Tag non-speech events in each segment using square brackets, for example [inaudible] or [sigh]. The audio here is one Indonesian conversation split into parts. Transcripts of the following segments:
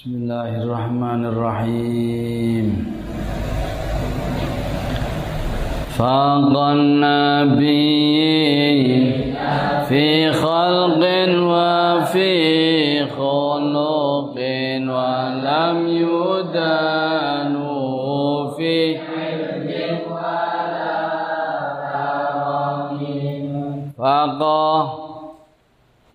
Bismillahirrahmanirrahim. Faqan nabiyyin fi khalqin wa fi khuluqin wa lam yudanu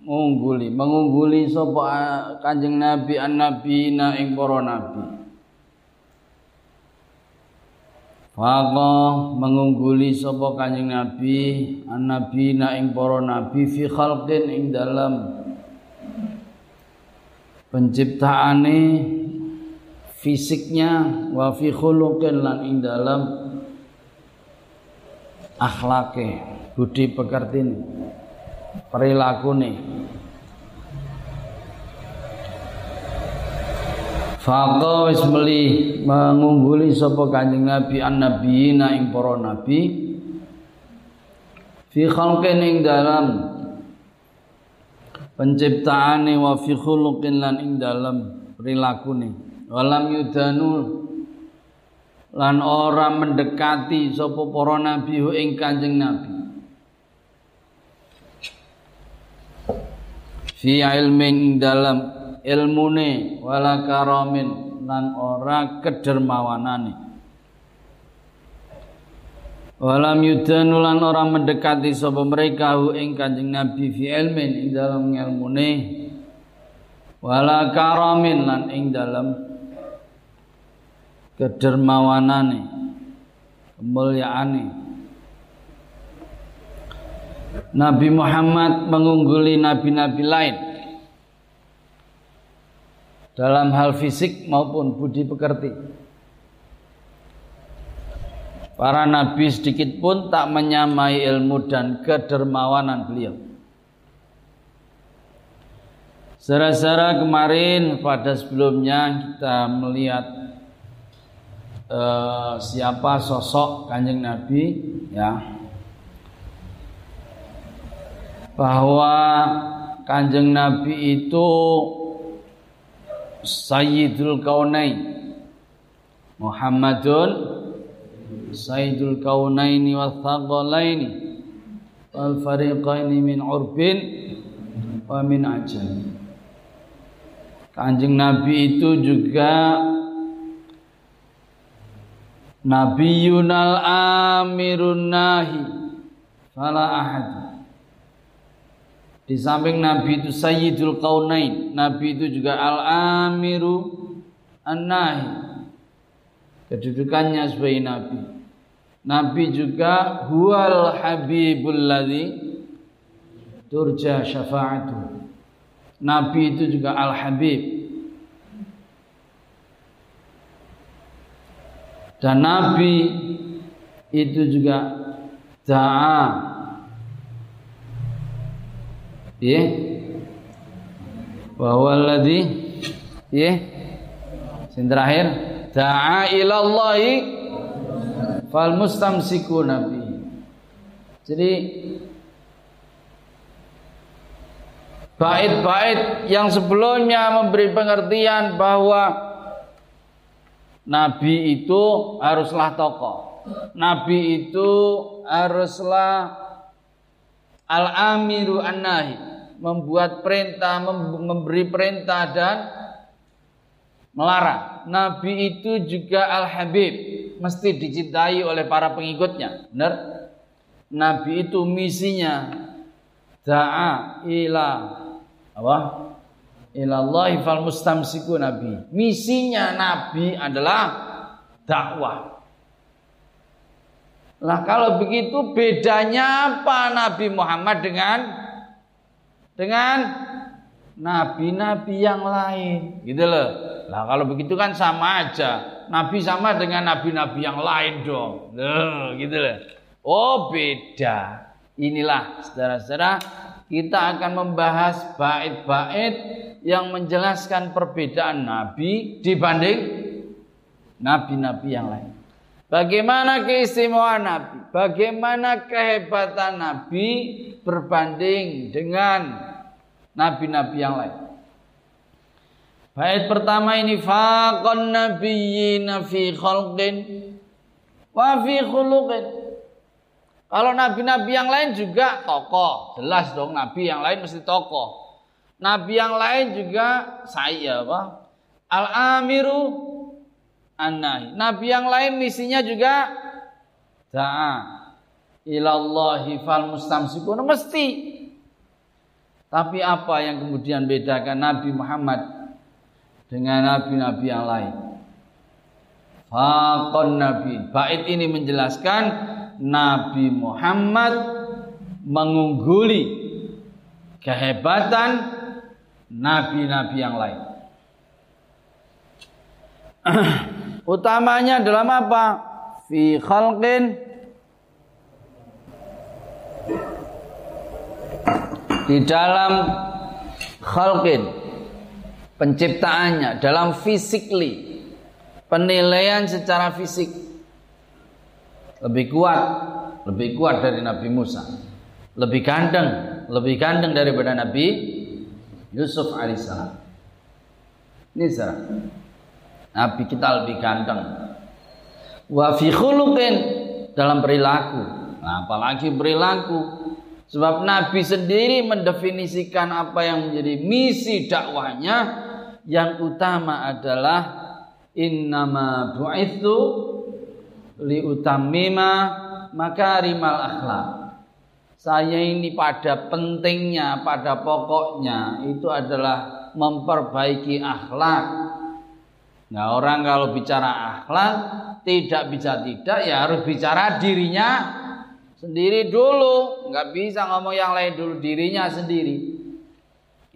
mengungguli. Mengungguli sapa Kanjeng Nabi an na ing para nabi. Faqah mengungguli sapa Kanjeng Nabi an na ing para nabi fi khalqin ing dalam penciptaane fisiknya wa fi khuluqin lan ing dalam akhlake budi pekertine perilakune Faqa wis meli mengungguli sapa Kanjeng Nabi annabiyina ing para nabi. Fi khalqin ing dalam. Penciptaane wa fi khuluqin lan ing dalam perilakune walam yudanu lan ora mendekati sapa para nabi ing Kanjeng Nabi fi ilmin dalam ilmune wala karamin lan ora kedermawanane. Walam yudanu lan ora mendekati sapa mereka hu ing Kanjeng Nabi fi ilmin ing dalam ilmune wala karamin lan ing dalam kedermawanane kemuliaane Nabi Muhammad mengungguli nabi-nabi lain dalam hal fisik maupun budi pekerti. Para nabi sedikit pun tak menyamai ilmu dan kedermawanan beliau. Sera-sera kemarin pada sebelumnya kita melihat uh, siapa sosok kanjeng Nabi ya bahwa Kanjeng Nabi itu Sayyidul Kaunain. Muhammadun Sayyidul Kaunaini wa Thaqalaini wal fariqaini min urbin wa min ajam. Kanjeng Nabi itu juga Nabiyunal amirun nahi. Fala ahad di samping Nabi itu Sayyidul Kaunain, Nabi itu juga Al-Amiru An-Nahi. Kedudukannya sebagai Nabi. Nabi juga huwal habibul ladzi turja syafa'atu. Nabi itu juga Al-Habib. Dan Nabi itu juga da'a ya wa huwa alladhi? Ya sing terakhir da'a ila Allah fal mustamsiku nabi. Jadi bait-bait yang sebelumnya memberi pengertian bahwa Nabi itu haruslah tokoh. Nabi itu haruslah Al-amiru an-nahi membuat perintah, memberi perintah dan melarang. Nabi itu juga al-habib, mesti dicintai oleh para pengikutnya. Benar? Nabi itu misinya da'a ila apa? Ilallahi fal mustamsiku nabi. Misinya nabi adalah dakwah. Lah kalau begitu bedanya apa Nabi Muhammad dengan dengan nabi-nabi yang lain? Gitu loh. Lah kalau begitu kan sama aja. Nabi sama dengan nabi-nabi yang lain dong. Loh, gitu loh. Oh, beda. Inilah saudara-saudara kita akan membahas bait-bait yang menjelaskan perbedaan nabi dibanding nabi-nabi yang lain. Bagaimana keistimewaan Nabi? Bagaimana kehebatan Nabi berbanding dengan nabi-nabi yang lain? Bait pertama ini faqan nabiyyina fi khalqin wa fi khuluqin. Kalau nabi-nabi yang lain juga tokoh, jelas dong nabi yang lain mesti tokoh. Nabi yang lain juga saya apa? Al-amiru an Nabi yang lain misinya juga da'a ilallahi fal mustamsikun mesti. Tapi apa yang kemudian bedakan Nabi Muhammad dengan nabi-nabi yang lain? Fakon Nabi. Bait ini menjelaskan Nabi Muhammad mengungguli kehebatan nabi-nabi yang lain. [clears throat] Utamanya dalam apa? Fi khalqin. Di dalam khalqin. Penciptaannya dalam physically penilaian secara fisik. Lebih kuat. Lebih kuat dari Nabi Musa. Lebih ganteng lebih ganteng daripada Nabi Yusuf alaihissalam. Ini saudara Nabi kita lebih ganteng wa fi khuluqin dalam perilaku nah, apalagi perilaku Sebab Nabi sendiri mendefinisikan apa yang menjadi misi dakwahnya yang utama adalah innama bu'ithu liutammima makarimal akhlak. Saya ini pada pentingnya, pada pokoknya itu adalah memperbaiki akhlak. Nah orang kalau bicara akhlak tidak bisa tidak ya harus bicara dirinya sendiri dulu, nggak bisa ngomong yang lain dulu dirinya sendiri.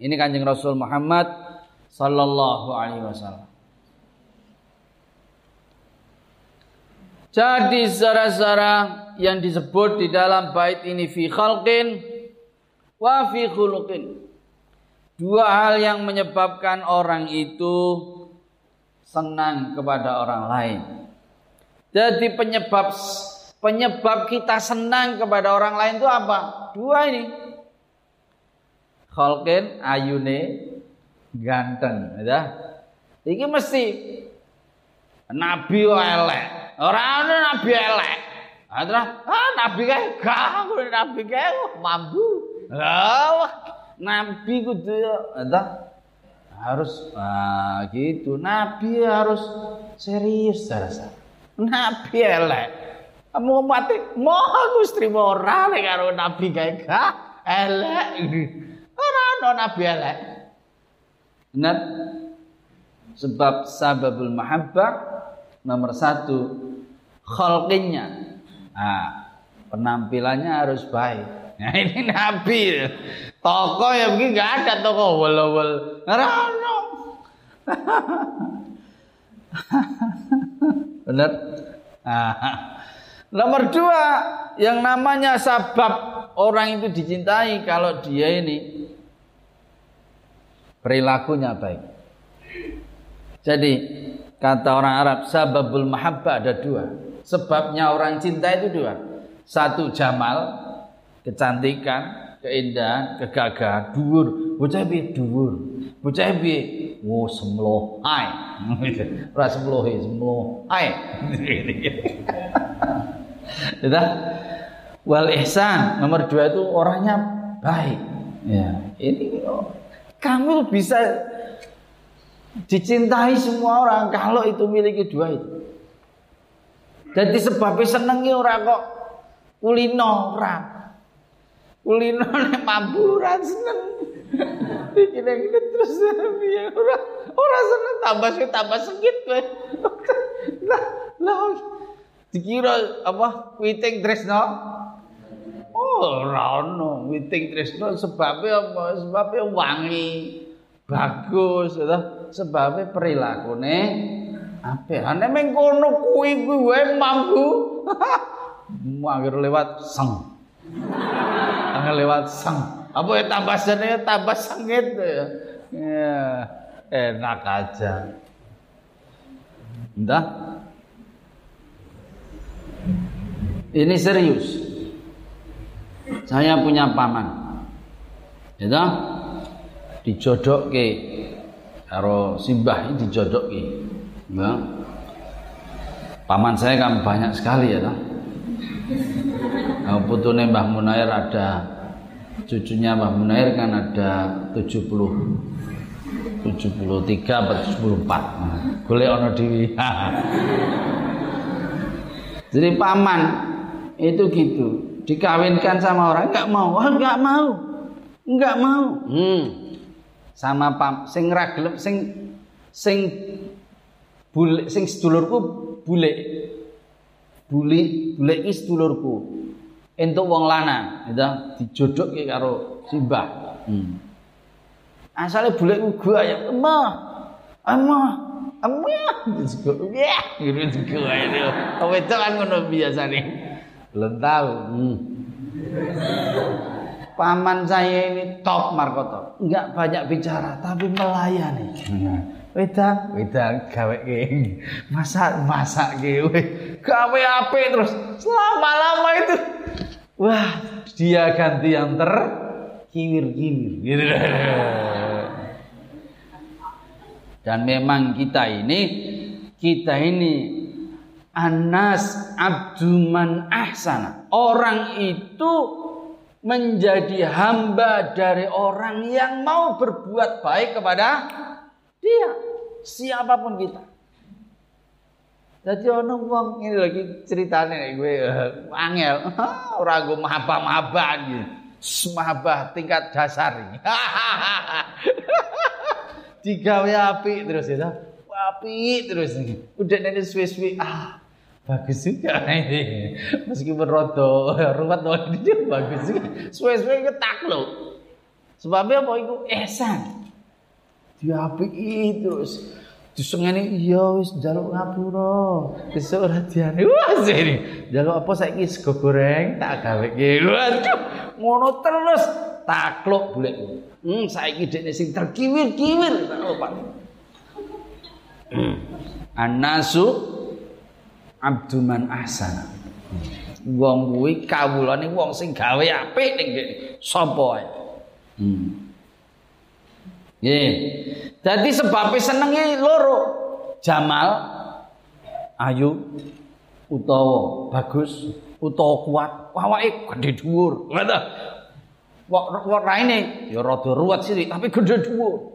Ini kanjeng Rasul Muhammad Sallallahu Alaihi Wasallam. Jadi zara-zara yang disebut di dalam bait ini fi khalqin wa fi khuluqin. Dua hal yang menyebabkan orang itu senang kepada orang lain. Jadi penyebab Penyebab kita senang kepada orang lain itu apa? Dua ini. Kholkin ayune ganteng, ya. Iki mesti nabi elek. Ora ana nabi elek. Atra, ah nabi kae gak nabi kae mampu. Lah, nabi kudu ada harus ah, gitu. Nabi harus serius rasa. Nabi elek. Kamu mati, mau Gusti ora nek karo nabi kae gak elek ini. Ora ono nabi elek. Benar? Sebab sababul mahabbah nomor satu khalqinya. Nah, penampilannya harus baik. Nah ini nabi. Toko ya begini nggak ada toko wol-wol. Ora ono. Benar? Ah. Nomor dua, yang namanya sabab orang itu dicintai kalau dia ini perilakunya baik. Jadi kata orang Arab sababul mahabbah ada dua. Sebabnya orang cinta itu dua. Satu jamal, kecantikan, keindahan, kegagahan, dhuwur. Bocah piye dhuwur? Bocah piye? Oh, semloh. Hai. [laughs] Ora semloh, semloh. Hai. [laughs] Sudah. Wal ihsan nomor dua itu orangnya baik. Ya, ini oh, kamu bisa dicintai semua orang kalau itu miliki dua itu. Jadi sebabnya senengi orang kok kulino orang. Kulino nek mampuran seneng. Gini-gini terus ya orang orang seneng tambah sih tambah sakit kowe. Lah, lah dikira apa witing tresno ora ono witing tresno sebabnya apa sebabnya wangi bagus ya sebabnya perilakune apik ane meng kono kuwi kuwi mampu [laughs] mangger lewat seng lewat seng apa ya tambah seneng tambah sengit. Ya ya enak aja. Entah ini serius. Saya punya paman. Ya Dijodok ke karo simbah ini dijodoki ya. Paman saya kan banyak sekali ya toh. Nah, putune Mbah Munair ada cucunya Mbah Munair kan ada 70 73 atau 74 boleh ono dewi [laughs] jadi paman itu gitu. Dikawinkan sama orang nggak mau. Oh, nggak mau. Nggak mau. Hmm. sama pam sing ragilem sing sing bule sing sedulurku bule bule bule sedulurku entuk wong lanang itu dijodokke karo simbah. Hmm. asale bule ku ya emah emah emah ya gitu gitu ae wedok kan ngono biasane. Belum tahu. Hmm. paman saya ini top Markoto. Enggak banyak bicara tapi melayani. Wedang, wedang gawe ke. Masak, masak ke. Gawe apik terus? Selama-lama itu. Wah, dia ganti yang ter kiwir-kiwir gitu. Dan memang kita ini kita ini anas abduman ahsana. Orang itu menjadi hamba dari orang yang mau berbuat baik kepada dia siapa pun kita. Jadi ono wong ini lagi ceritanya nih gue uh, angel, ora gue maba-maba gitu. Semabah tingkat dasar. Digawe api terus ya. Api terus nih. Udah nanti suwe-suwe ah bagus juga ini. Meskipun rodo ruwet loh [laughs] dia bagus juga. Suwe-suwe ketak loh. Sebabnya apa itu ehsan diapiki terus disengeni iya wis njaluk ngapura. Besok ora diane wah ini. Njaluk apa saiki? Sego goreng tak gaweke waduh ngono terus. Takluk boleh. Hmm saiki dekne sing terkiwir-kiwir. Tak lupa. Hmm. abduman ahsana wong kuwi kawulane wong sing gawe apik ning sapa ae? Hmm Nggih. Dadi sebabnya senengi loro. Jamal ayu utawa bagus utawa kuat awake gede dhuwur. Ngono. Wak raine ya rada ruwet sih tapi gede dhuwur.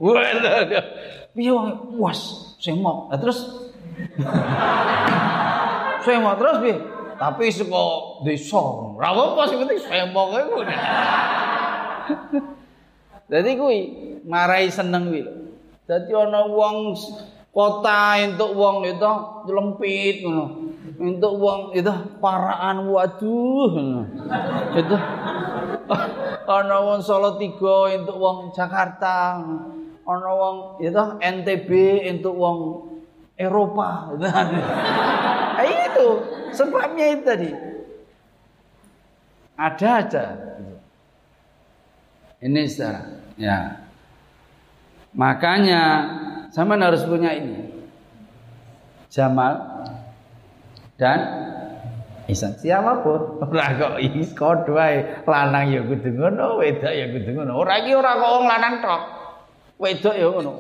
Piye was semok. Nah, terus [laughs] semok terus piye? Tapi saka desa. Ora apa sing penting semok iku. Dadi kuwi marai seneng lho. Dadi ana wong kota entuk wong itu lempit ngono. Entuk wong itu paraan waduh. Itu [laughs] ana wong Solo tiga entuk wong Jakarta. Ana wong itu NTB entuk wong Eropa. [laughs] Nah, itu sebabnya itu tadi. Ada aja. Ini secara ya. Makanya sama harus punya ini. Jamal dan Isan siapa pun. Ora iki kodho ae. Lanang ya kudu ngono wedok ya kudu ngono. Ora iki ora kok wong lanang tok. Wedok ya ngono.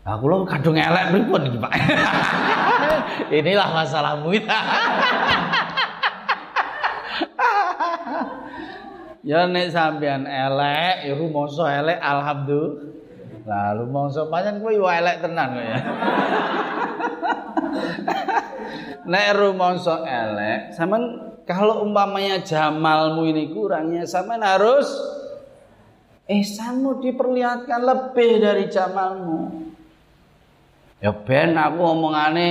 Aku lo kadung elek pripun iki Pak? [laughs] Inilah masalahmu [laughs] Ya nek sampean elek, ya rumangsa elek alhamdulillah. Lah rumangsa pancen kowe yo elek tenan kok ya. [laughs] nek rumangsa elek, sampean kalau umpamanya jamalmu ini kurangnya sampean harus ihsanmu diperlihatkan lebih dari jamalmu. Ya ben aku omongane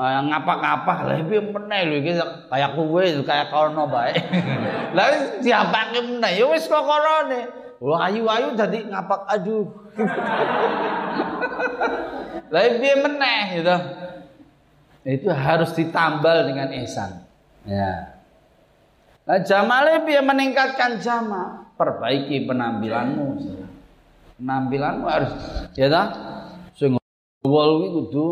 uh, ngapak-ngapak lah piye meneh lho iki kaya kowe kaya kono bae. [laughs] Lah diapake meneh ya wis kok korone. Wah ayu-ayu dadi ngapak aduh. [laughs] Lah piye meneh gitu. Itu harus ditambal dengan ihsan. Ya. Nah, jamale piye meningkatkan jama? Perbaiki penampilanmu. Penampilanmu harus ya ta? Sing wol kudu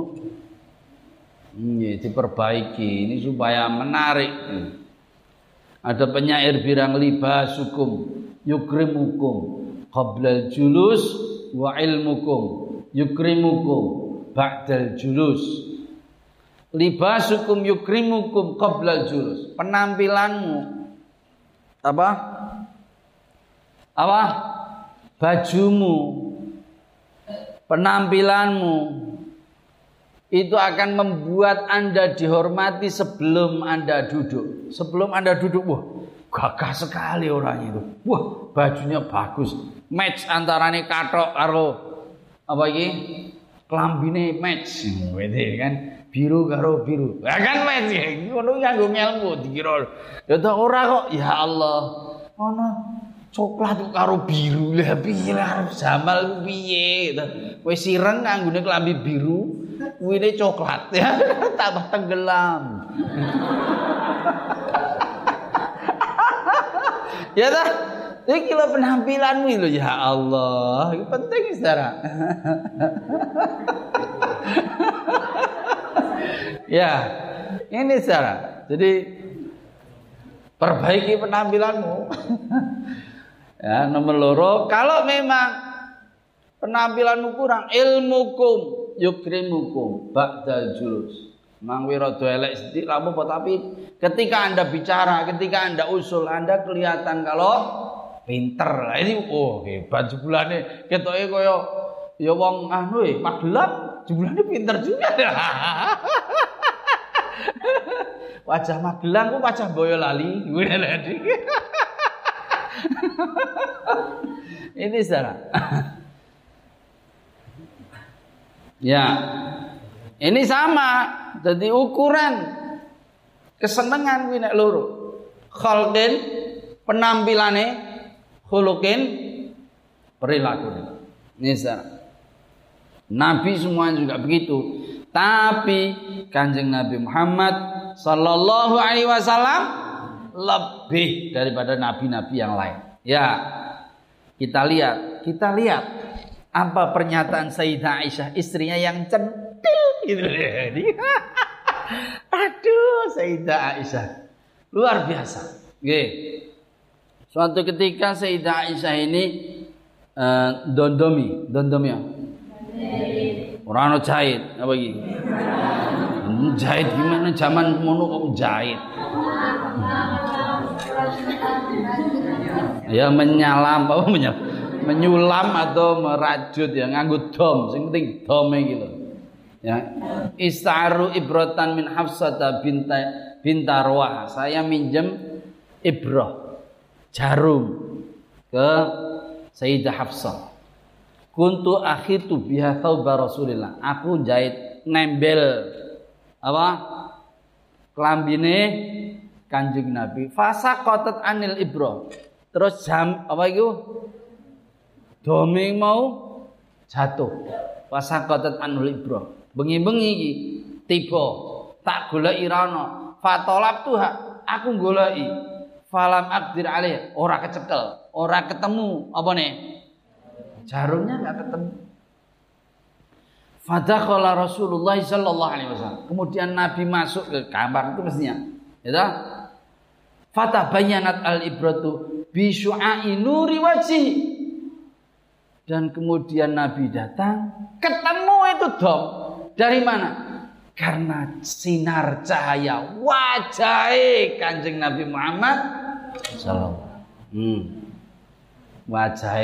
ini diperbaiki. Ini supaya menarik. Ada penyair birang libas hukum yukrim hukum qablal julus wa ilmukum yukrimukum ba'dal julus. Libasukum yukrimukum qablal julus. Penampilanmu. Apa? Apa? Bajumu. Penampilanmu itu akan membuat Anda dihormati sebelum Anda duduk. Sebelum Anda duduk, wah, gagah sekali orang itu. Wah, bajunya bagus. Match antarane katok karo apa iki? Klambine match. Wede kan biru karo biru. Ya kan match ya. Ngono nganggo ngelmu dikira. Ya ora kok. Ya Allah. Ono coklat karo biru lah piye lah jamal piye kowe sireng nganggone klambi biru kuwi coklat ya. [laughs] Tambah tenggelam. Ya dah ini kilo penampilanmu itu ya Allah. Ini penting saudara [laughs] ya ini saudara jadi perbaiki penampilanmu. [laughs] Ya nomor loro. Kalau memang penampilanmu kurang ilmukum yukrimukum ba'dal julus. Mang rada elek sedikit ramu tapi ketika Anda bicara, ketika Anda usul, Anda kelihatan kalau pinter. Lah ini oh hebat jebulane ketoke kaya ya wong anu e Magelang jebulane pinter juga. [laughs] wajah Magelang ku wajah Boyolali. [laughs] ini salah. [laughs] Ya. Ini sama. Jadi ukuran kesenangan kuwi nek loro. Khalqin penampilane, khuluqin perilaku. Ini Nabi semua juga begitu. Tapi Kanjeng Nabi Muhammad sallallahu alaihi wasallam lebih daripada nabi-nabi yang lain. Ya. Kita lihat, kita lihat apa pernyataan Sayyidah Aisyah istrinya yang centil gitu [laughs] Aduh Sayyidah Aisyah luar biasa. Oke. Suatu ketika Sayyidah Aisyah ini uh, dondomi, dondomi ya. Orang jahit apa gitu? Jahit gimana zaman mono kok jahit? [laughs] Ya menyalam apa menyalam? Menyulam atau merajut ya nganggo dom. Sing penting dom gitu ya. Istaru ibrotan min hafsata binta binta saya minjem ibroh jarum ke Sayyidah Hafsah. Kuntu akhitu biha thawba Rasulillah. Aku jahit nembel apa? Kelambine kanjeng Nabi. Fasa kotot anil ibroh. Terus jam apa itu Doming mau jatuh. Wasakotet anul ibro. Bengi-bengi iki tiba tak goleki irana. Fatolab tuha aku goleki. Falam abdir alih ora kecekel, ora ketemu apa nih? Jarumnya nggak ketemu. Fadakhala Rasulullah sallallahu alaihi wasallam. Kemudian Nabi masuk ke kamar itu mestinya. Ya Fata bayanat al ibratu bi syu'ai nuri wajhi dan kemudian Nabi datang, ketemu itu dom. Dari mana? Karena sinar cahaya wajah kanjeng Nabi Muhammad Sallallahu hmm. Wajah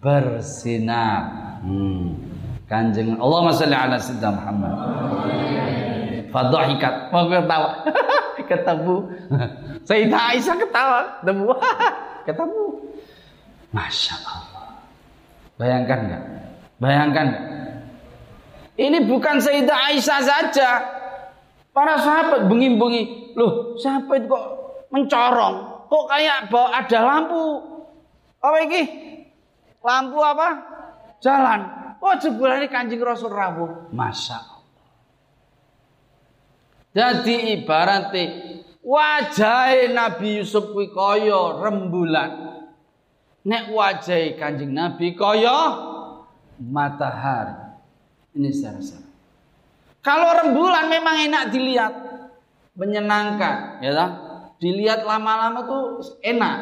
bersinar. Hmm. Kanjeng Allah salli ala Sayyidina Muhammad. Fadhahikat. Mau ketawa. [laughs] ketemu. [laughs] Sayyidah Aisyah ketawa. Ketemu. [laughs] ketemu. Masya Allah. Bayangkan nggak? Bayangkan nggak? Ini bukan Sayyidah Aisyah saja. Para sahabat bengi-bengi. Loh, siapa itu kok mencorong? Kok kayak bawa ada lampu? Apa ini? Lampu apa? Jalan. Oh, jebul ini kanjeng Rasul rawuh. Masya Allah. Jadi ibaratnya wajah Nabi Yusuf kuwi kaya rembulan nek wajah kanjeng Nabi kaya matahari. Ini secara Kalau rembulan memang enak dilihat, menyenangkan, ya tak? Dilihat lama-lama tuh enak.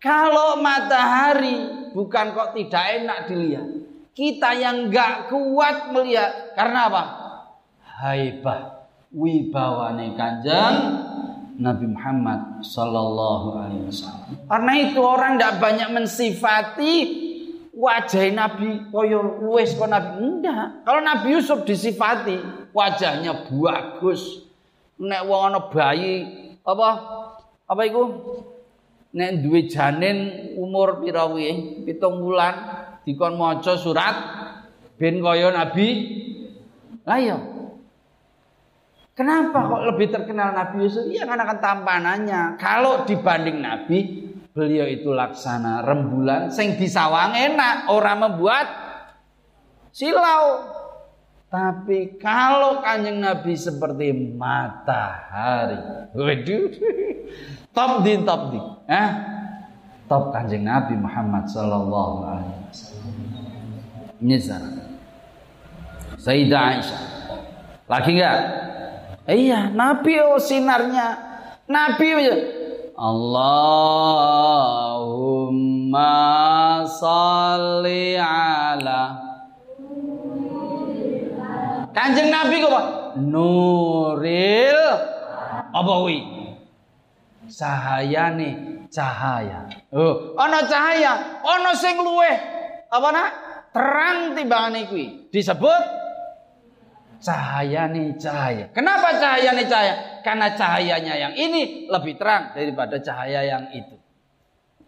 Kalau matahari bukan kok tidak enak dilihat. Kita yang nggak kuat melihat karena apa? Haibah wibawane kanjeng Nabi Muhammad Sallallahu Alaihi Wasallam. Karena itu orang tidak banyak mensifati wajah Nabi koyo luwes kok Nabi enggak. Kalau Nabi Yusuf disifati wajahnya bagus. Nek wong ana bayi apa apa iku? Nek duwe janin umur pira kuwi? 7 bulan dikon maca surat ben kaya Nabi. Lah iya. Kenapa kok lebih terkenal Nabi Yusuf? Iya karena kan tampanannya. Kalau dibanding Nabi, beliau itu laksana rembulan sing disawang enak, orang membuat silau. Tapi kalau kanjeng Nabi seperti matahari, waduh, [laughs] top di top di, eh? top kanjeng Nabi Muhammad Sallallahu Alaihi Wasallam. Ini Sayyidah Aisyah. Lagi enggak? Iya, Nabi oh sinarnya. Nabi oh, Allahumma salli ala Kanjeng Nabi kok Nuril apa wi? nih cahaya. Oh, ana cahaya, ana sing luweh apa nak? Terang timbangane kuwi. Disebut Cahaya nih cahaya. Kenapa cahaya nih cahaya? Karena cahayanya yang ini lebih terang daripada cahaya yang itu.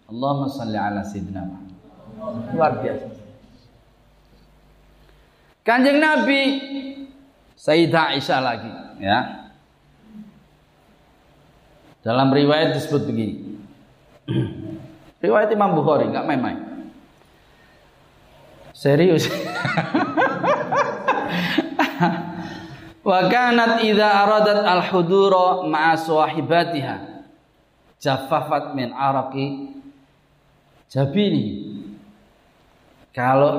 Allahumma salli ala sayyidina Luar biasa. Kanjeng Nabi Sayyidah Aisyah lagi ya. Dalam riwayat disebut begini. [clears throat] riwayat Imam Bukhari nggak main-main. Serius. [laughs] Wa kanat idza aradat al-hudura ma'a sahibatiha jaffafat min araqi jabini. Kalau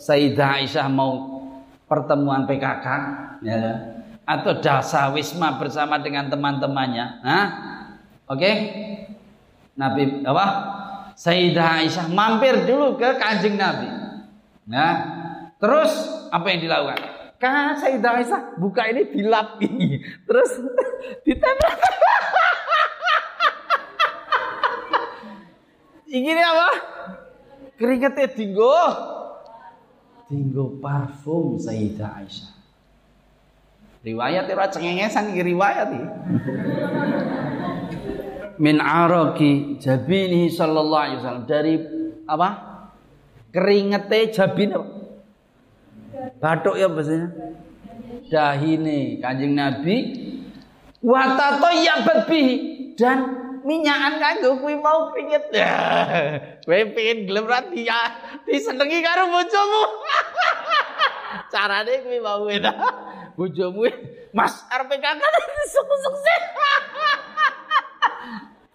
Sayyidah Aisyah mau pertemuan PKK ya, atau dasa wisma bersama dengan teman-temannya, nah, oke? Okay? Nabi apa? Sayyidah Aisyah mampir dulu ke kanjeng Nabi. Nah, terus apa yang dilakukan? Kan Sayyidah Aisyah buka ini dilap ini. Terus [laughs] ditempel. Ini apa? Keringetnya tinggo. Tinggo parfum Sayyidah Aisyah. Riwayat ora cengengesan iki riwayat iki. Min araki jabini sallallahu alaihi wasallam dari apa? Keringete jabin apa? Batuk ya bahasanya. Dahine Kanjeng Nabi wa tatayyabat bihi dan minyakan kanggo kuwi mau keringet. [laughs] Kowe pengen gelem ra dia disenengi karo bojomu. [laughs] Carane kuwi mau ta. [laughs] Bojomu Mas arep kakak disuk-suk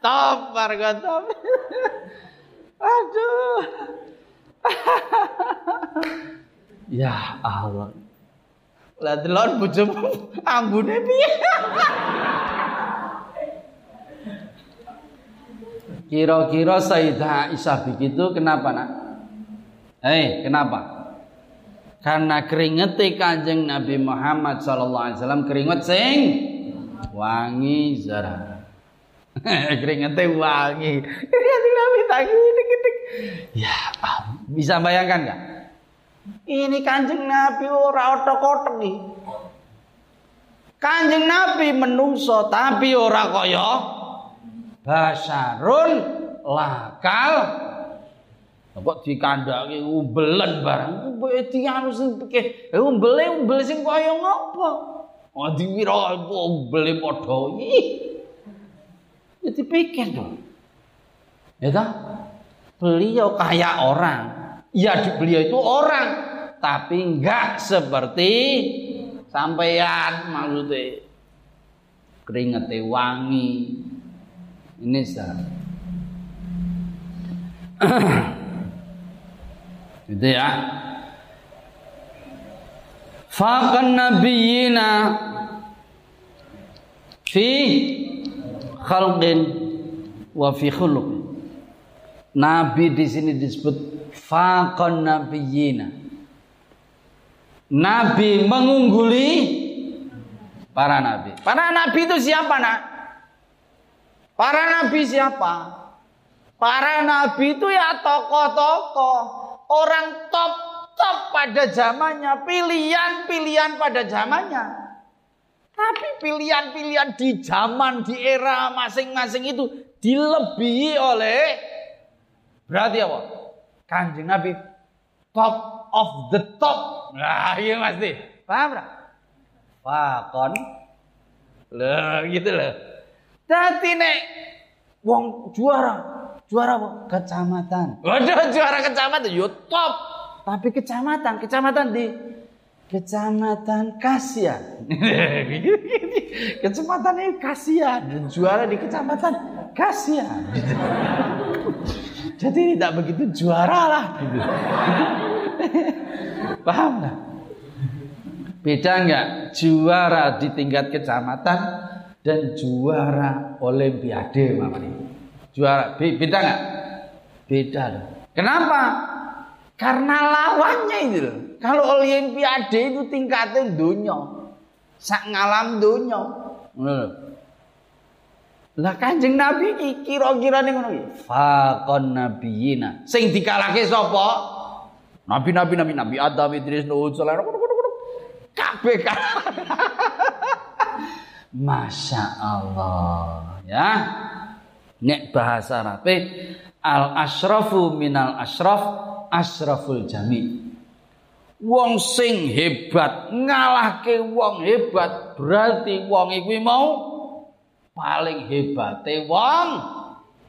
Top marga top. Aduh. Ya Allah. Lah delon bojomu ambune piye? Kira-kira Sayyidah Aisyah begitu kenapa nak? Eh, hey, kenapa? Karena keringet Kanjeng Nabi Muhammad sallallahu alaihi wasallam keringet sing wangi zara. [laughs] keringetnya wangi. Keringet Nabi tangi Ya, bisa bayangkan enggak? Ini kanjeng Nabi ora otok-otok nih. Kanjeng Nabi menungso tapi ora kaya basarun lakal. Kok dikandhake umbelen barang. Mbok dianu sing peke. Eh umbele umbel sing kaya ngopo? Oh diwira umbele padha. Ya dipikir dong. Ya kan? Beliau kayak orang. Ya beliau itu orang, tapi enggak seperti sampean maksudnya keringetnya wangi. Ini sah. [clears throat] gitu ya. Faqan nabiyina fi khalqin wa fi khuluq. Nabi di sini disebut faqan nabiyina. Nabi mengungguli para nabi. Para nabi itu siapa, Nak? Para nabi siapa? Para nabi itu ya tokoh-tokoh, orang top-top pada zamannya, pilihan-pilihan pada zamannya. Tapi pilihan-pilihan di zaman, di era masing-masing itu dilebihi oleh berarti apa? Kanjeng Nabi top of the top. Nah, iya pasti. Paham enggak? Fakon. Loh, gitu loh. Dadi nek wong juara, juara apa? Kecamatan. Waduh, juara kecamatan yo top. Tapi kecamatan, kecamatan di Kecamatan Kasian. [laughs] kecamatan ini Kasian. Juara di kecamatan Kasian. [laughs] Jadi tidak begitu juara lah. Gitu. [laughs] Paham nggak? Beda nggak juara di tingkat kecamatan dan juara olimpiade mamanya. Juara beda nggak? Beda loh. Kenapa? Karena lawannya itu loh. Kalau olimpiade itu tingkatnya dunia. Sak ngalam dunia. Lah Kanjeng Nabi iki kira-kira ning ngono iki. Faqon nabiyina. Sing dikalahke sapa? Nabi-nabi nabi nabi Adam, Idris, Nuh, Sulaiman. Kabeh [laughs] Masya Allah ya. Nek bahasa Arab al asrafu minal asraf asraful jami. Wong sing hebat ngalahke wong hebat berarti wong iku mau paling hebat wong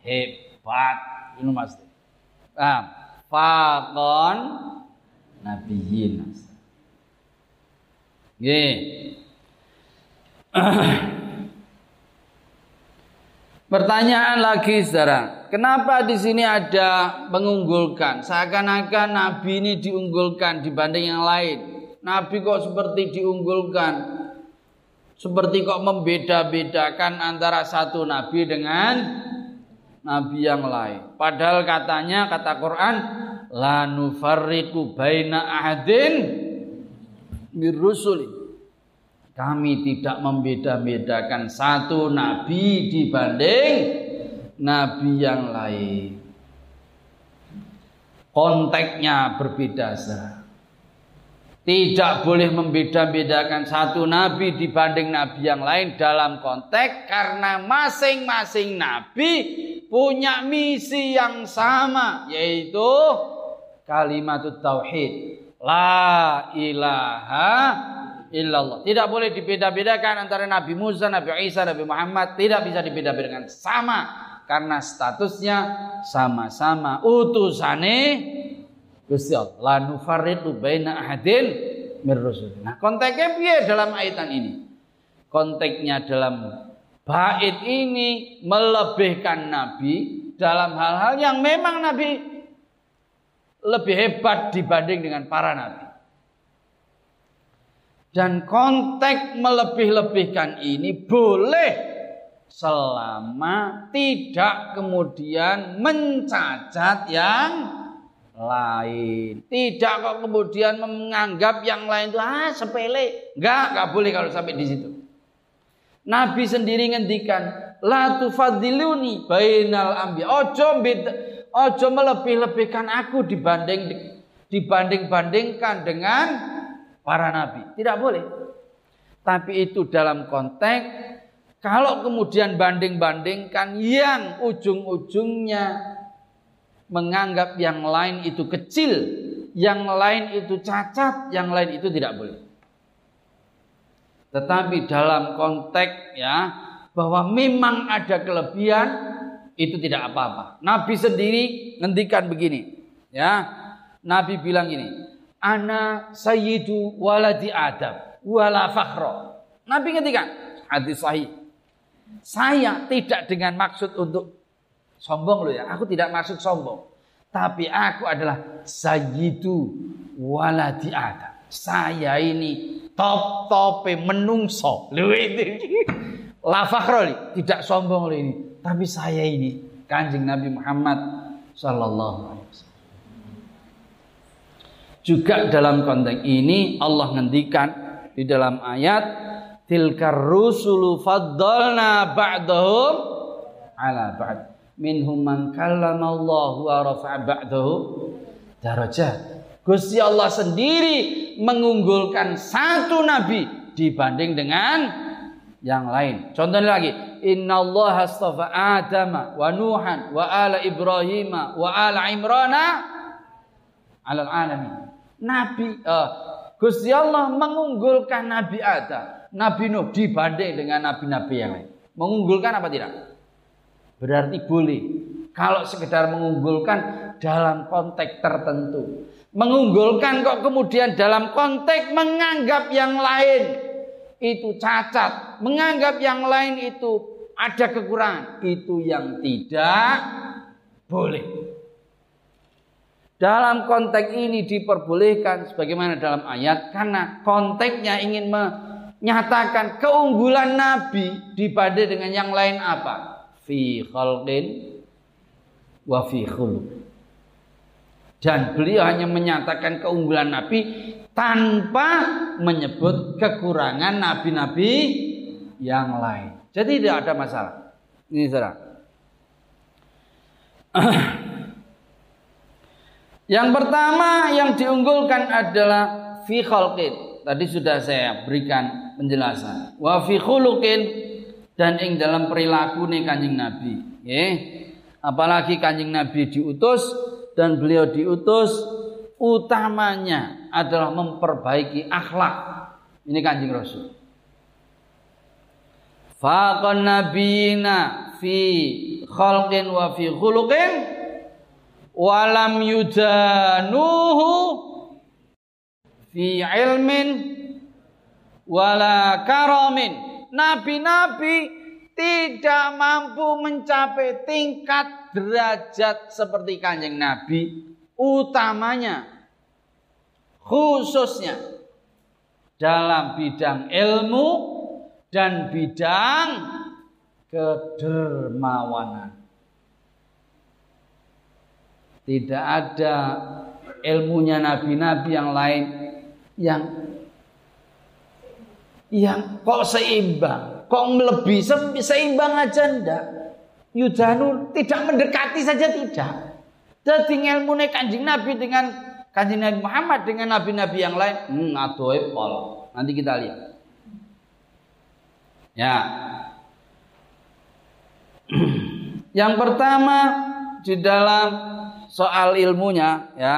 hebat ini mas ah fakon nabiyin Nggih. [clears throat] Pertanyaan lagi saudara, kenapa di sini ada mengunggulkan? Seakan-akan Nabi ini diunggulkan dibanding yang lain. Nabi kok seperti diunggulkan? Seperti kok membeda-bedakan antara satu nabi dengan nabi yang lain. Padahal katanya kata Quran la nufarriqu baina ahadin mirrusuli. Kami tidak membeda-bedakan satu nabi dibanding nabi yang lain. Konteksnya berbeda saja. Tidak boleh membeda-bedakan satu nabi dibanding nabi yang lain dalam konteks karena masing-masing nabi punya misi yang sama yaitu kalimat tauhid. La ilaha illallah. Tidak boleh dibeda-bedakan antara Nabi Musa, Nabi Isa, Nabi Muhammad. Tidak bisa dibeda-bedakan. Sama. Karena statusnya sama-sama utusane Gusti Allah. La nufarriqu baina ahadin mir rusul. Nah, konteksnya piye dalam ayatan ini? Konteksnya dalam bait ini melebihkan nabi dalam hal-hal yang memang nabi lebih hebat dibanding dengan para nabi. Dan konteks melebih-lebihkan ini boleh selama tidak kemudian mencacat yang lain. Tidak kok kemudian menganggap yang lain itu ah sepele. Enggak, enggak boleh kalau sampai di situ. Nabi sendiri ngendikan, la tufadziluni bainal anbiya. Ojo ojo melebih-lebihkan aku dibanding dibanding-bandingkan dengan para nabi. Tidak boleh. Tapi itu dalam konteks kalau kemudian banding-bandingkan yang ujung-ujungnya menganggap yang lain itu kecil, yang lain itu cacat, yang lain itu tidak boleh. Tetapi dalam konteks ya bahwa memang ada kelebihan itu tidak apa-apa. Nabi sendiri ngendikan begini, ya. Nabi bilang ini, "Ana sayyidu waladi Adam wala fakhra." Nabi ngendikan hadis sahih. Saya tidak dengan maksud untuk Sombong loh ya. Aku tidak maksud sombong. Tapi aku adalah sayyidu waladi Adam. Saya ini top tope menungso. Lu itu. [laughs] La tidak sombong loh ini. Tapi saya ini kanjeng Nabi Muhammad sallallahu alaihi wasallam. juga dalam konteks ini Allah ngendikan di dalam ayat tilkar rusulu faddalna ba'dahum ala ba'd minhum man kallama Allah wa rafa'a ba'dahu darajat Gusti Allah sendiri mengunggulkan satu nabi dibanding dengan yang lain. Contohnya lagi, Inna Allah astafa Adam wa Nuhan wa ala Ibrahim wa ala Imrana alal alamin. Nabi uh, Gusti Allah mengunggulkan Nabi Adam, Nabi Nuh dibanding dengan nabi-nabi yang lain. Mengunggulkan apa tidak? Berarti boleh. Kalau sekedar mengunggulkan dalam konteks tertentu mengunggulkan kok kemudian dalam konteks menganggap yang lain itu cacat, menganggap yang lain itu ada kekurangan, itu yang tidak boleh. Dalam konteks ini diperbolehkan sebagaimana dalam ayat karena konteksnya ingin menyatakan keunggulan Nabi dibanding dengan yang lain apa? Fi khalqin wa fi khuluq. Dan beliau hanya menyatakan keunggulan Nabi tanpa menyebut kekurangan nabi-nabi yang lain. Jadi tidak ada masalah. Ini saudara. [clears throat] yang pertama yang diunggulkan adalah fi khalqin. Tadi sudah saya berikan penjelasan. Wa fi khuluqin dan ing dalam perilaku nih kanjeng Nabi. Okay. Apalagi kanjeng Nabi diutus dan beliau diutus utamanya adalah memperbaiki akhlak. Ini kanjeng Rasul. Faqan nabiyina fi khalqin wa fi khuluqin walam yudanuhu fi ilmin wala karamin. Nabi-nabi tidak mampu mencapai tingkat derajat seperti kanjeng Nabi utamanya khususnya dalam bidang ilmu dan bidang kedermawanan. Tidak ada ilmunya nabi-nabi yang lain yang yang kok seimbang, kok lebih seimbang aja ndak. Yudhanu tidak mendekati saja tidak. Jadi ilmu kanjeng Nabi dengan kanjeng Nabi Muhammad dengan nabi-nabi yang lain, hmm, adoe pol. Nanti kita lihat. Ya. [clears throat] yang pertama di dalam soal ilmunya ya,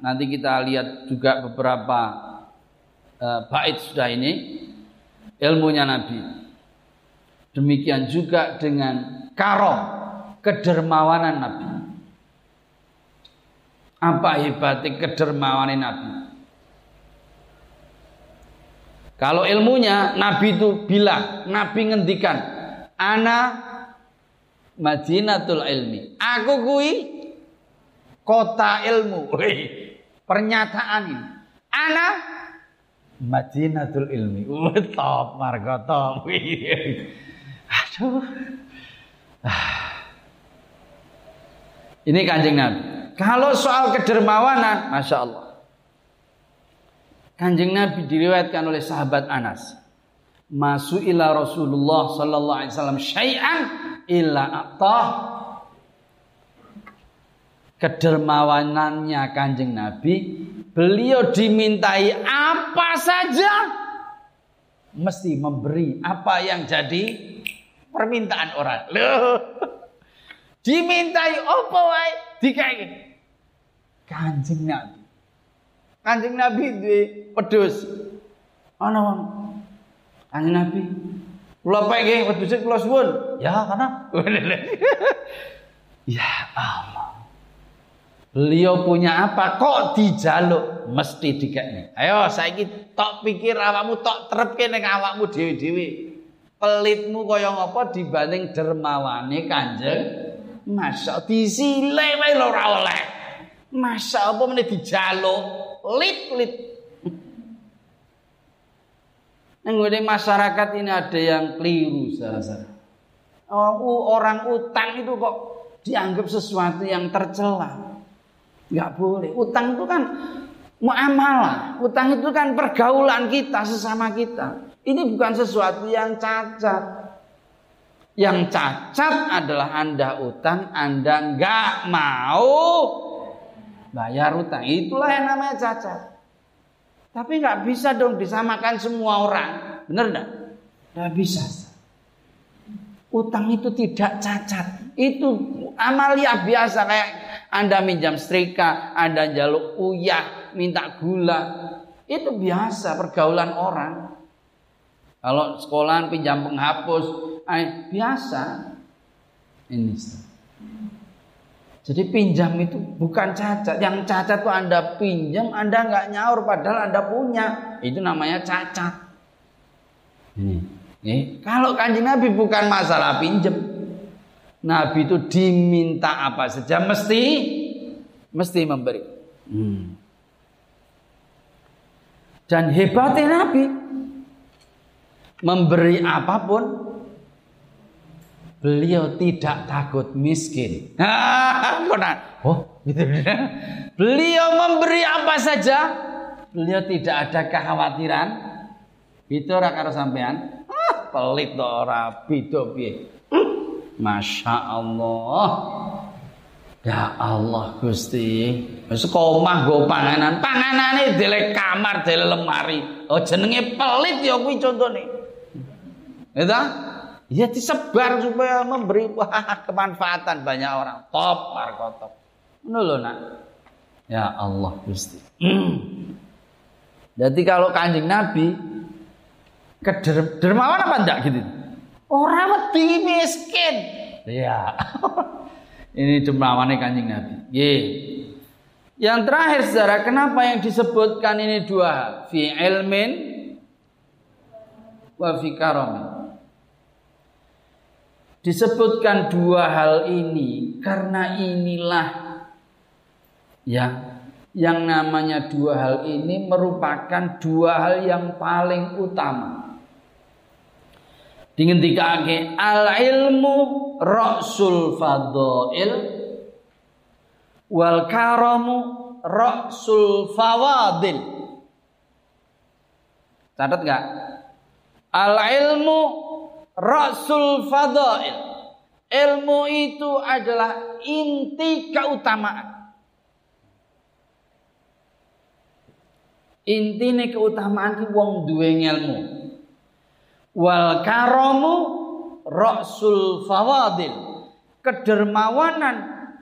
nanti kita lihat juga beberapa uh, bait sudah ini ilmunya Nabi. Demikian juga dengan karom, kedermawanan Nabi. Apa hebatnya kedermawanan Nabi? Kalau ilmunya Nabi itu bilang, Nabi ngendikan, ana Madinatul ilmi. Aku kui kota ilmu. Pernyataan ini. Ana Madinatul ilmi. Uh, top marga top. Aduh. Ini kanjeng Nabi. Kalau soal kedermawanan, masya Allah. Kanjeng Nabi diriwayatkan oleh sahabat Anas. Masuk ila Rasulullah sallallahu alaihi wasallam syai'an illa aqtah. Kedermawanannya Kanjeng Nabi, beliau dimintai apa saja mesti memberi apa yang jadi permintaan orang. Loh. Dimintai apa wae dikai. Kanjeng Nabi. Kanjeng Nabi duwe pedus. Ana wong. Kanjeng Nabi. Kula peke pedus kula suwun. Ya, karena [laughs] Ya Allah. Beliau punya apa kok dijaluk mesti dikekne. Ayo saiki tok pikir awakmu tok trepke ning awakmu dhewe-dhewe pelitmu kaya ngapa dibanding dermawane Kanjeng Masa disile wae ora oleh. Masa apa meneh dijaluk lit-lit. [laughs] Nang masyarakat ini ada yang keliru Oh, orang utang itu kok dianggap sesuatu yang tercela. Enggak boleh. Utang itu kan muamalah. Utang itu kan pergaulan kita sesama kita. Ini bukan sesuatu yang cacat. Yang cacat adalah Anda utang, Anda nggak mau bayar utang. Itulah yang namanya cacat. Tapi nggak bisa dong disamakan semua orang. Benar enggak? Nggak bisa. Utang itu tidak cacat. Itu amalia biasa kayak Anda minjam setrika, Anda jaluk uyah, minta gula. Itu biasa pergaulan orang. Kalau sekolahan pinjam penghapus, eh, biasa. Ini. Jadi pinjam itu bukan cacat. Yang cacat tuh Anda pinjam, Anda nggak nyaur padahal Anda punya. Itu namanya cacat. Ini. Eh, kalau kanjeng Nabi bukan masalah pinjem. Nabi itu diminta apa saja mesti mesti memberi. Hmm. Dan hebatnya Nabi memberi apa pun beliau tidak takut miskin. [laughs] oh, gitu. [laughs] beliau memberi apa saja, beliau tidak ada kekhawatiran. Itu ora karo sampean pelit to ora beda piye. Masya Allah. Ya Allah Gusti. Wis omah go panganan. Panganane dele kamar, dele lemari. Oh jenenge pelit ya kuwi contone. Ya Ya disebar supaya memberi wah, kemanfaatan banyak orang. Top markotop. Lho nak. Ya Allah Gusti. [clears throat] Jadi kalau kanjeng Nabi Kedermawan apa enggak gitu? Orang mati miskin. Iya. [laughs] Ini dermawannya kanjeng Nabi. Ye. Yang terakhir saudara, kenapa yang disebutkan ini dua Fi ilmin wa fi karamin. Disebutkan dua hal ini karena inilah yang yang namanya dua hal ini merupakan dua hal yang paling utama dingendikake al ilmu rasul fadail wal karamu rasul fawadil. Catat gak al ilmu rasul fadail ilmu itu adalah inti keutamaan. Intine keutamaan ki wong duwe ilmu wal karomu rasul fawadil. Kedermawanan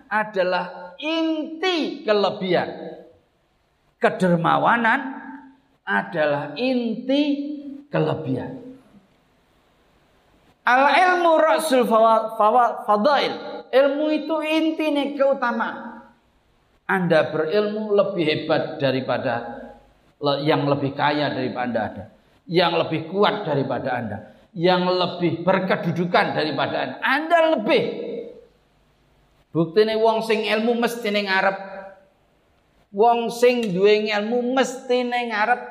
adalah inti kelebihan. Kedermawanan adalah inti kelebihan. Al ilmu rasul fadail. Ilmu itu intinya keutamaan. Anda berilmu lebih hebat daripada yang lebih kaya daripada Anda yang lebih kuat daripada Anda, yang lebih berkedudukan daripada Anda. Anda lebih. Buktine wong sing ilmu mesti ning ngarep. Wong sing duwe ilmu mesti ning ngarep.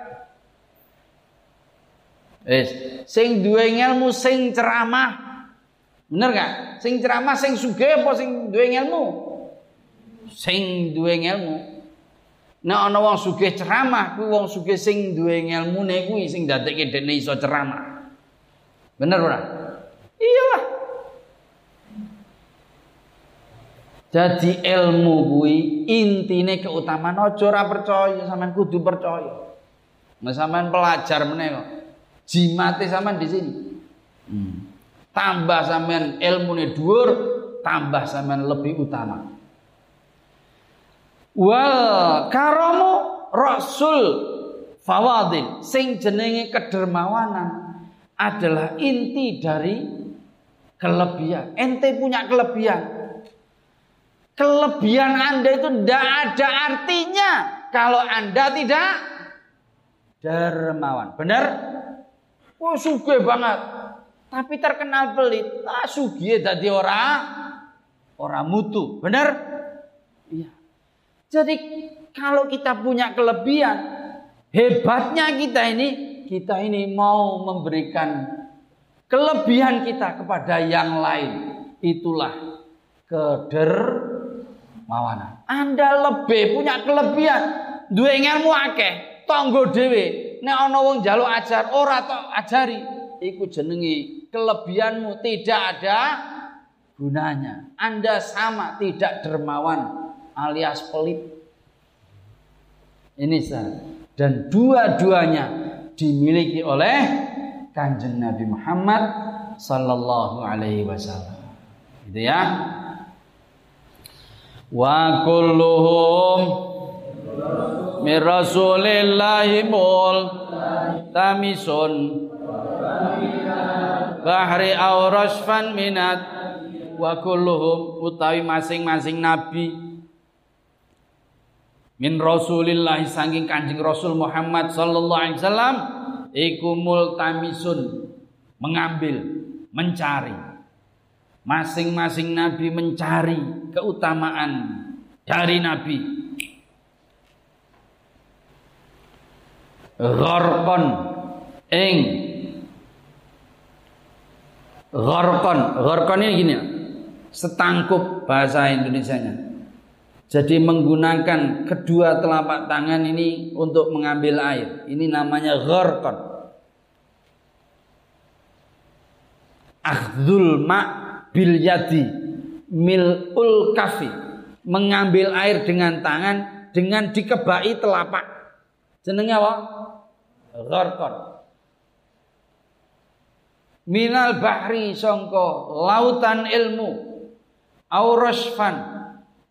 Wis, sing duwe ilmu sing ceramah. Bener gak? Sing ceramah sing sugih apa sing duwe ilmu? Sing duwe ilmu. Nek ana wong sugih ceramah, kuwi wong sugih sing duwe ngelmune kuwi sing dadekke dene iso ceramah. Bener ora? Iyalah. Jadi ilmu kuwi intine keutamaan aja ora percaya sampean kudu percaya. Sampean pelajar meneh kok. Jimate sampean di sini. Hmm. Tambah sampean ilmune dhuwur, tambah sampean lebih utama wal karomu rasul fawadil. Sing jenenge kedermawanan adalah inti dari kelebihan. Ente punya kelebihan. Kelebihan anda itu tidak ada artinya kalau anda tidak dermawan. Benar? Oh suge banget. Tapi terkenal pelit. Ah suge tadi orang orang mutu. Benar? Iya jadi kalau kita punya kelebihan, hebatnya kita ini, kita ini mau memberikan kelebihan kita kepada yang lain. Itulah kedermawanan. Anda lebih punya kelebihan. duwe ilmu akeh, tangga dhewe. Nek ana wong njaluk ajar, ora tok ajari. Iku jenenge kelebihanmu tidak ada gunanya. Anda sama tidak dermawan alias pelit. Ini sah. Dan dua-duanya dimiliki oleh Kanjeng Nabi Muhammad sallallahu alaihi wasallam. Gitu ya. Wa kulluhum min rasulillahi mul tamisun bahri aw rasfan minat wa kulluhum utawi masing-masing nabi min rasulillah saking kanjeng rasul Muhammad sallallahu alaihi wasallam iku multamisun mengambil mencari. Masing-masing nabi mencari keutamaan dari nabi. Gharqan ing. Gharqan gharqan ini gini setangkup bahasa Indonesianya jadi menggunakan kedua telapak tangan ini untuk mengambil air. Ini namanya gharqan. Akhdul ma bil yadi milul kafi. Mengambil air dengan tangan dengan dikebai telapak. Jenenge apa? Gharqan. Minal bahri songko lautan ilmu aurasfan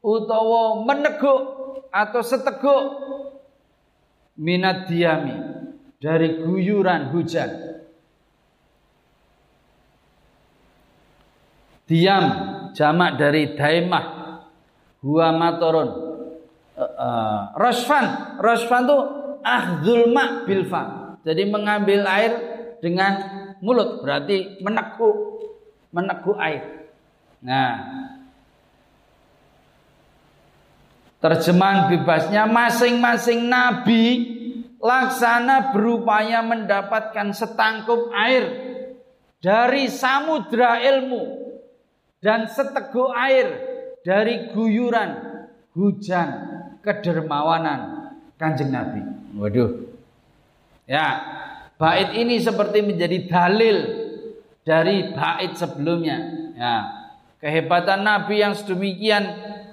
utawa meneguk atau seteguk minat diami dari guyuran hujan. Diam jamak dari daimah huwa matorun. Uh, uh, rosfan, rosfan itu ahdzul ma bil Jadi mengambil air dengan mulut berarti meneguk meneguk air. Nah, Terjemahan bebasnya masing-masing nabi laksana berupaya mendapatkan setangkup air dari samudra ilmu dan seteguk air dari guyuran hujan kedermawanan Kanjeng Nabi. Waduh. Ya, bait ini seperti menjadi dalil dari bait sebelumnya. Ya, kehebatan Nabi yang sedemikian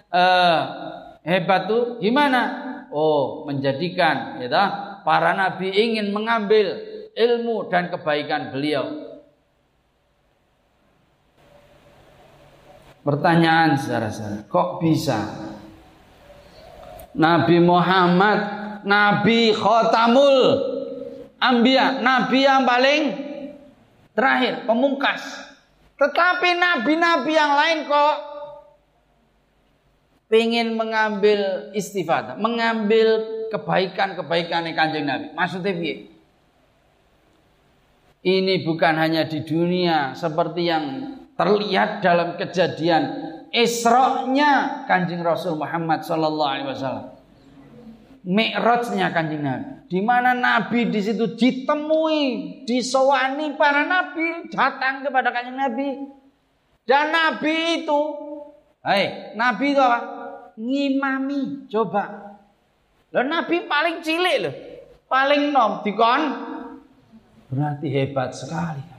uh, hebat tuh gimana? Oh, menjadikan ya para nabi ingin mengambil ilmu dan kebaikan beliau. Pertanyaan saudara-saudara, kok bisa? Nabi Muhammad, Nabi Khotamul Ambia, Nabi yang paling terakhir, pemungkas. Tetapi nabi-nabi yang lain kok pengen mengambil istifadah, mengambil kebaikan-kebaikan kanjeng Nabi. Maksudnya piye? Ini bukan hanya di dunia seperti yang terlihat dalam kejadian Isra-nya Kanjeng Rasul Muhammad sallallahu alaihi wasallam. Mi'rajnya Kanjeng Nabi. Di mana Nabi di situ ditemui, disowani para nabi datang kepada Kanjeng Nabi. Dan Nabi itu, hai, Nabi itu apa? Ngimami coba Lo Nabi paling cilik loh paling nom dikon berarti hebat sekali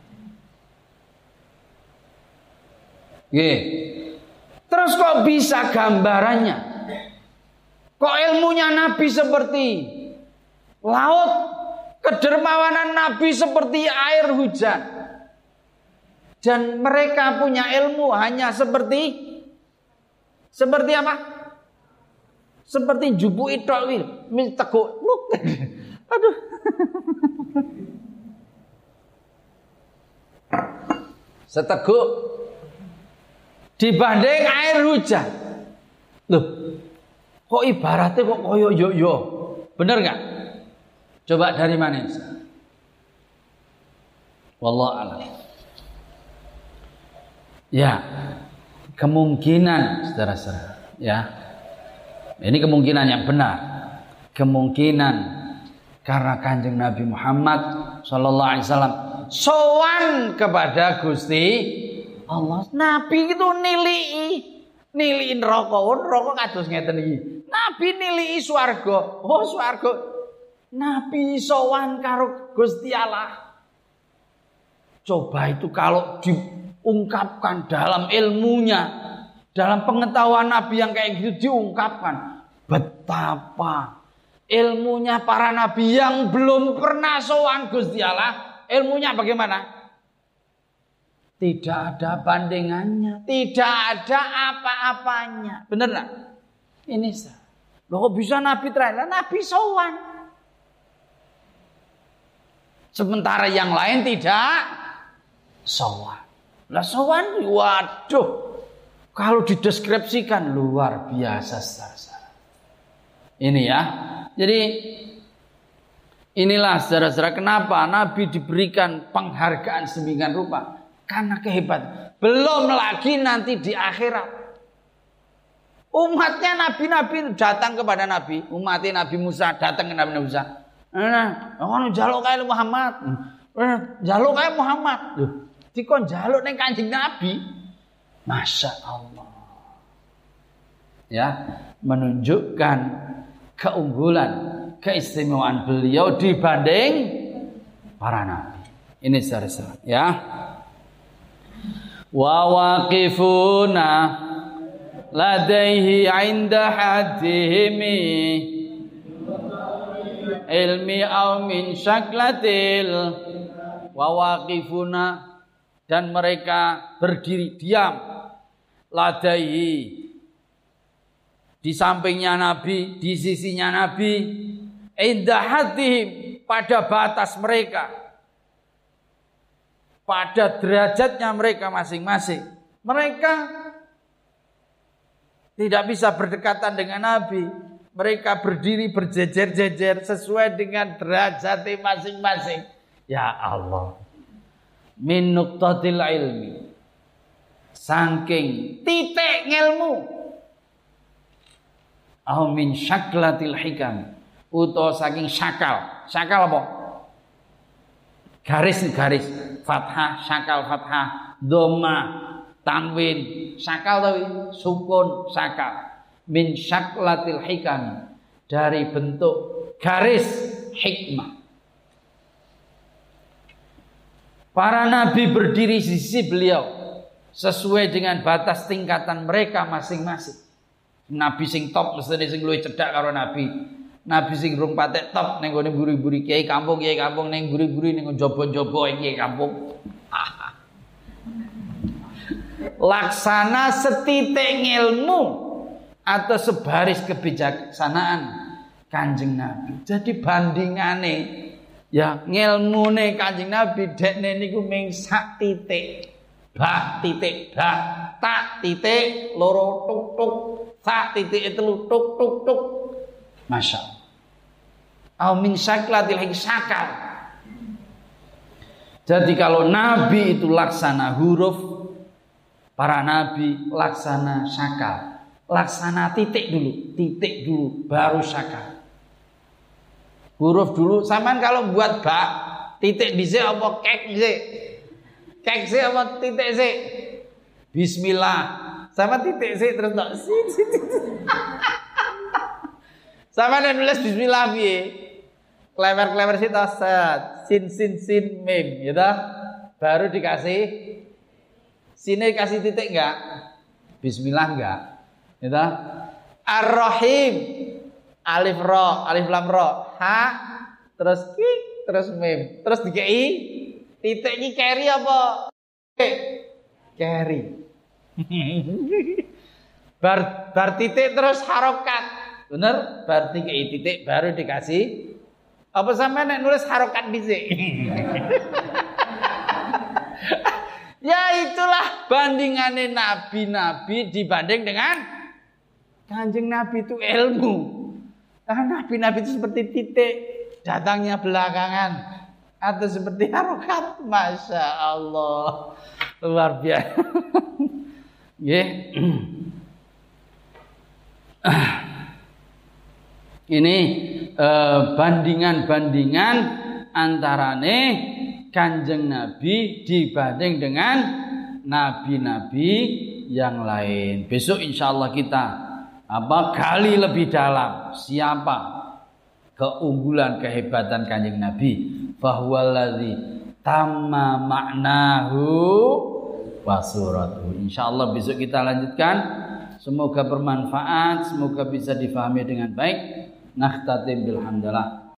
Ye. Terus kok bisa gambarannya? Kok ilmunya Nabi seperti laut? Kedermawanan Nabi seperti air hujan. Dan mereka punya ilmu hanya seperti seperti apa? Seperti jubu itu min teguk. Aduh. Seteguk dibanding air hujan. Loh, kok ibaratnya kok koyo yo yo. Bener nggak? Coba dari mana? Wallah alam. Ya, kemungkinan saudara-saudara, ya ini kemungkinan yang benar. Kemungkinan karena kanjeng Nabi Muhammad Shallallahu Alaihi Wasallam sowan kepada Gusti Allah. Nabi itu nili nili rokok, rokok kados ngeten iki. Nabi Nabi nili swarga. Oh swarga. Nabi sowan karo Gusti Allah. Coba itu kalau diungkapkan dalam ilmunya, dalam pengetahuan Nabi yang kayak gitu diungkapkan, betapa ilmunya para nabi yang belum pernah sowan Gusti Allah, ilmunya bagaimana? Tidak ada bandingannya, tidak ada apa-apanya. Benar nggak? Ini sah. Loh kok bisa Nabi terakhir? Nabi sowan. Sementara yang lain tidak sowan. Lah sowan, waduh. Kalau dideskripsikan luar biasa saudara Ini ya. Jadi inilah saudara-saudara kenapa Nabi diberikan penghargaan sembilan rupa. Karena kehebatan. Belum lagi nanti di akhirat. Umatnya nabi-nabi datang kepada nabi. Umatnya Nabi Musa datang ke Nabi Musa. Nah, ngono jaluk kayak Muhammad. Eh, jaluk kayak Muhammad. Loh, dikon jaluk neng Kanjeng Nabi. Masya Allah. Ya, menunjukkan keunggulan, keistimewaan beliau dibanding para nabi. Ini saudara ya. Wa waqifuna ladaihi inda hadihimi ilmi au min syaklatil. Wa waqifuna dan mereka berdiri diam. Ladaihi di sampingnya Nabi, di sisinya Nabi, indah hati pada batas mereka pada derajatnya mereka masing-masing. Mereka tidak bisa berdekatan dengan Nabi. Mereka berdiri berjejer-jejer sesuai dengan derajat masing-masing. Ya Allah. Min nuktatil ilmi. Saking titik ilmu. Au min syaklatil hikam. Uto saking syakal. Syakal apa? Garis-garis fathah, syakal fathah, doma, tanwin, syakal tapi sukun syakal. Min syaklatil hikam dari bentuk garis hikmah. Para nabi berdiri di sisi beliau sesuai dengan batas tingkatan mereka masing-masing. Nabi sing top mesti sing luwih cedak karo nabi. Nabi sing rung patek top ning gone buri-buri kiai kampung kiai kampung ning buri-buri ning jaba-jaba kiai kampung. [laughs] Laksana setitik ilmu atau sebaris kebijaksanaan Kanjeng Nabi. Jadi bandingane ya ngilmune Kanjeng Nabi dekne niku ming sak titik. Ba titik ba tak titik loro tuk tuk sak titik telu tuk tuk tuk Masya Allah. Min syaklatil sakal. Jadi kalau nabi itu laksana huruf, para nabi laksana syakal. Laksana titik dulu, titik dulu, baru syakal. Huruf dulu, samaan kalau buat bak, titik di apa kek di Kek sih apa titik sih? Bismillah. Sama titik sih terus tak [laughs] Sama ada nulis bismillah piye? Klewer-klewer sih set. Sin sin sin mim, ya dah. Baru dikasih sini kasih titik enggak? Bismillah enggak? Ya dah. Ar-Rahim. Alif ro, alif lam ro. Ha terus ki, terus mim. Terus dikei titik ini carry apa? Carry. [laughs] bar bar titik terus harokat. Bener? Berarti ke titik baru dikasih apa sama nek nulis harokat bisa? [laughs] ya itulah bandingannya nabi-nabi dibanding dengan kanjeng nabi itu ilmu. Nah, nabi-nabi itu seperti titik datangnya belakangan atau seperti harokat, masya Allah luar biasa. Yeah. Ini eh, bandingan-bandingan antarane Kanjeng Nabi dibanding dengan nabi-nabi yang lain. Besok insya Allah kita apa gali lebih dalam siapa keunggulan kehebatan kanjeng Nabi bahwa ladzi tamma maknahu wa suratuhu. Insyaallah besok kita lanjutkan. Semoga bermanfaat, semoga bisa difahami dengan baik. Nakhtatim bilhamdulillah.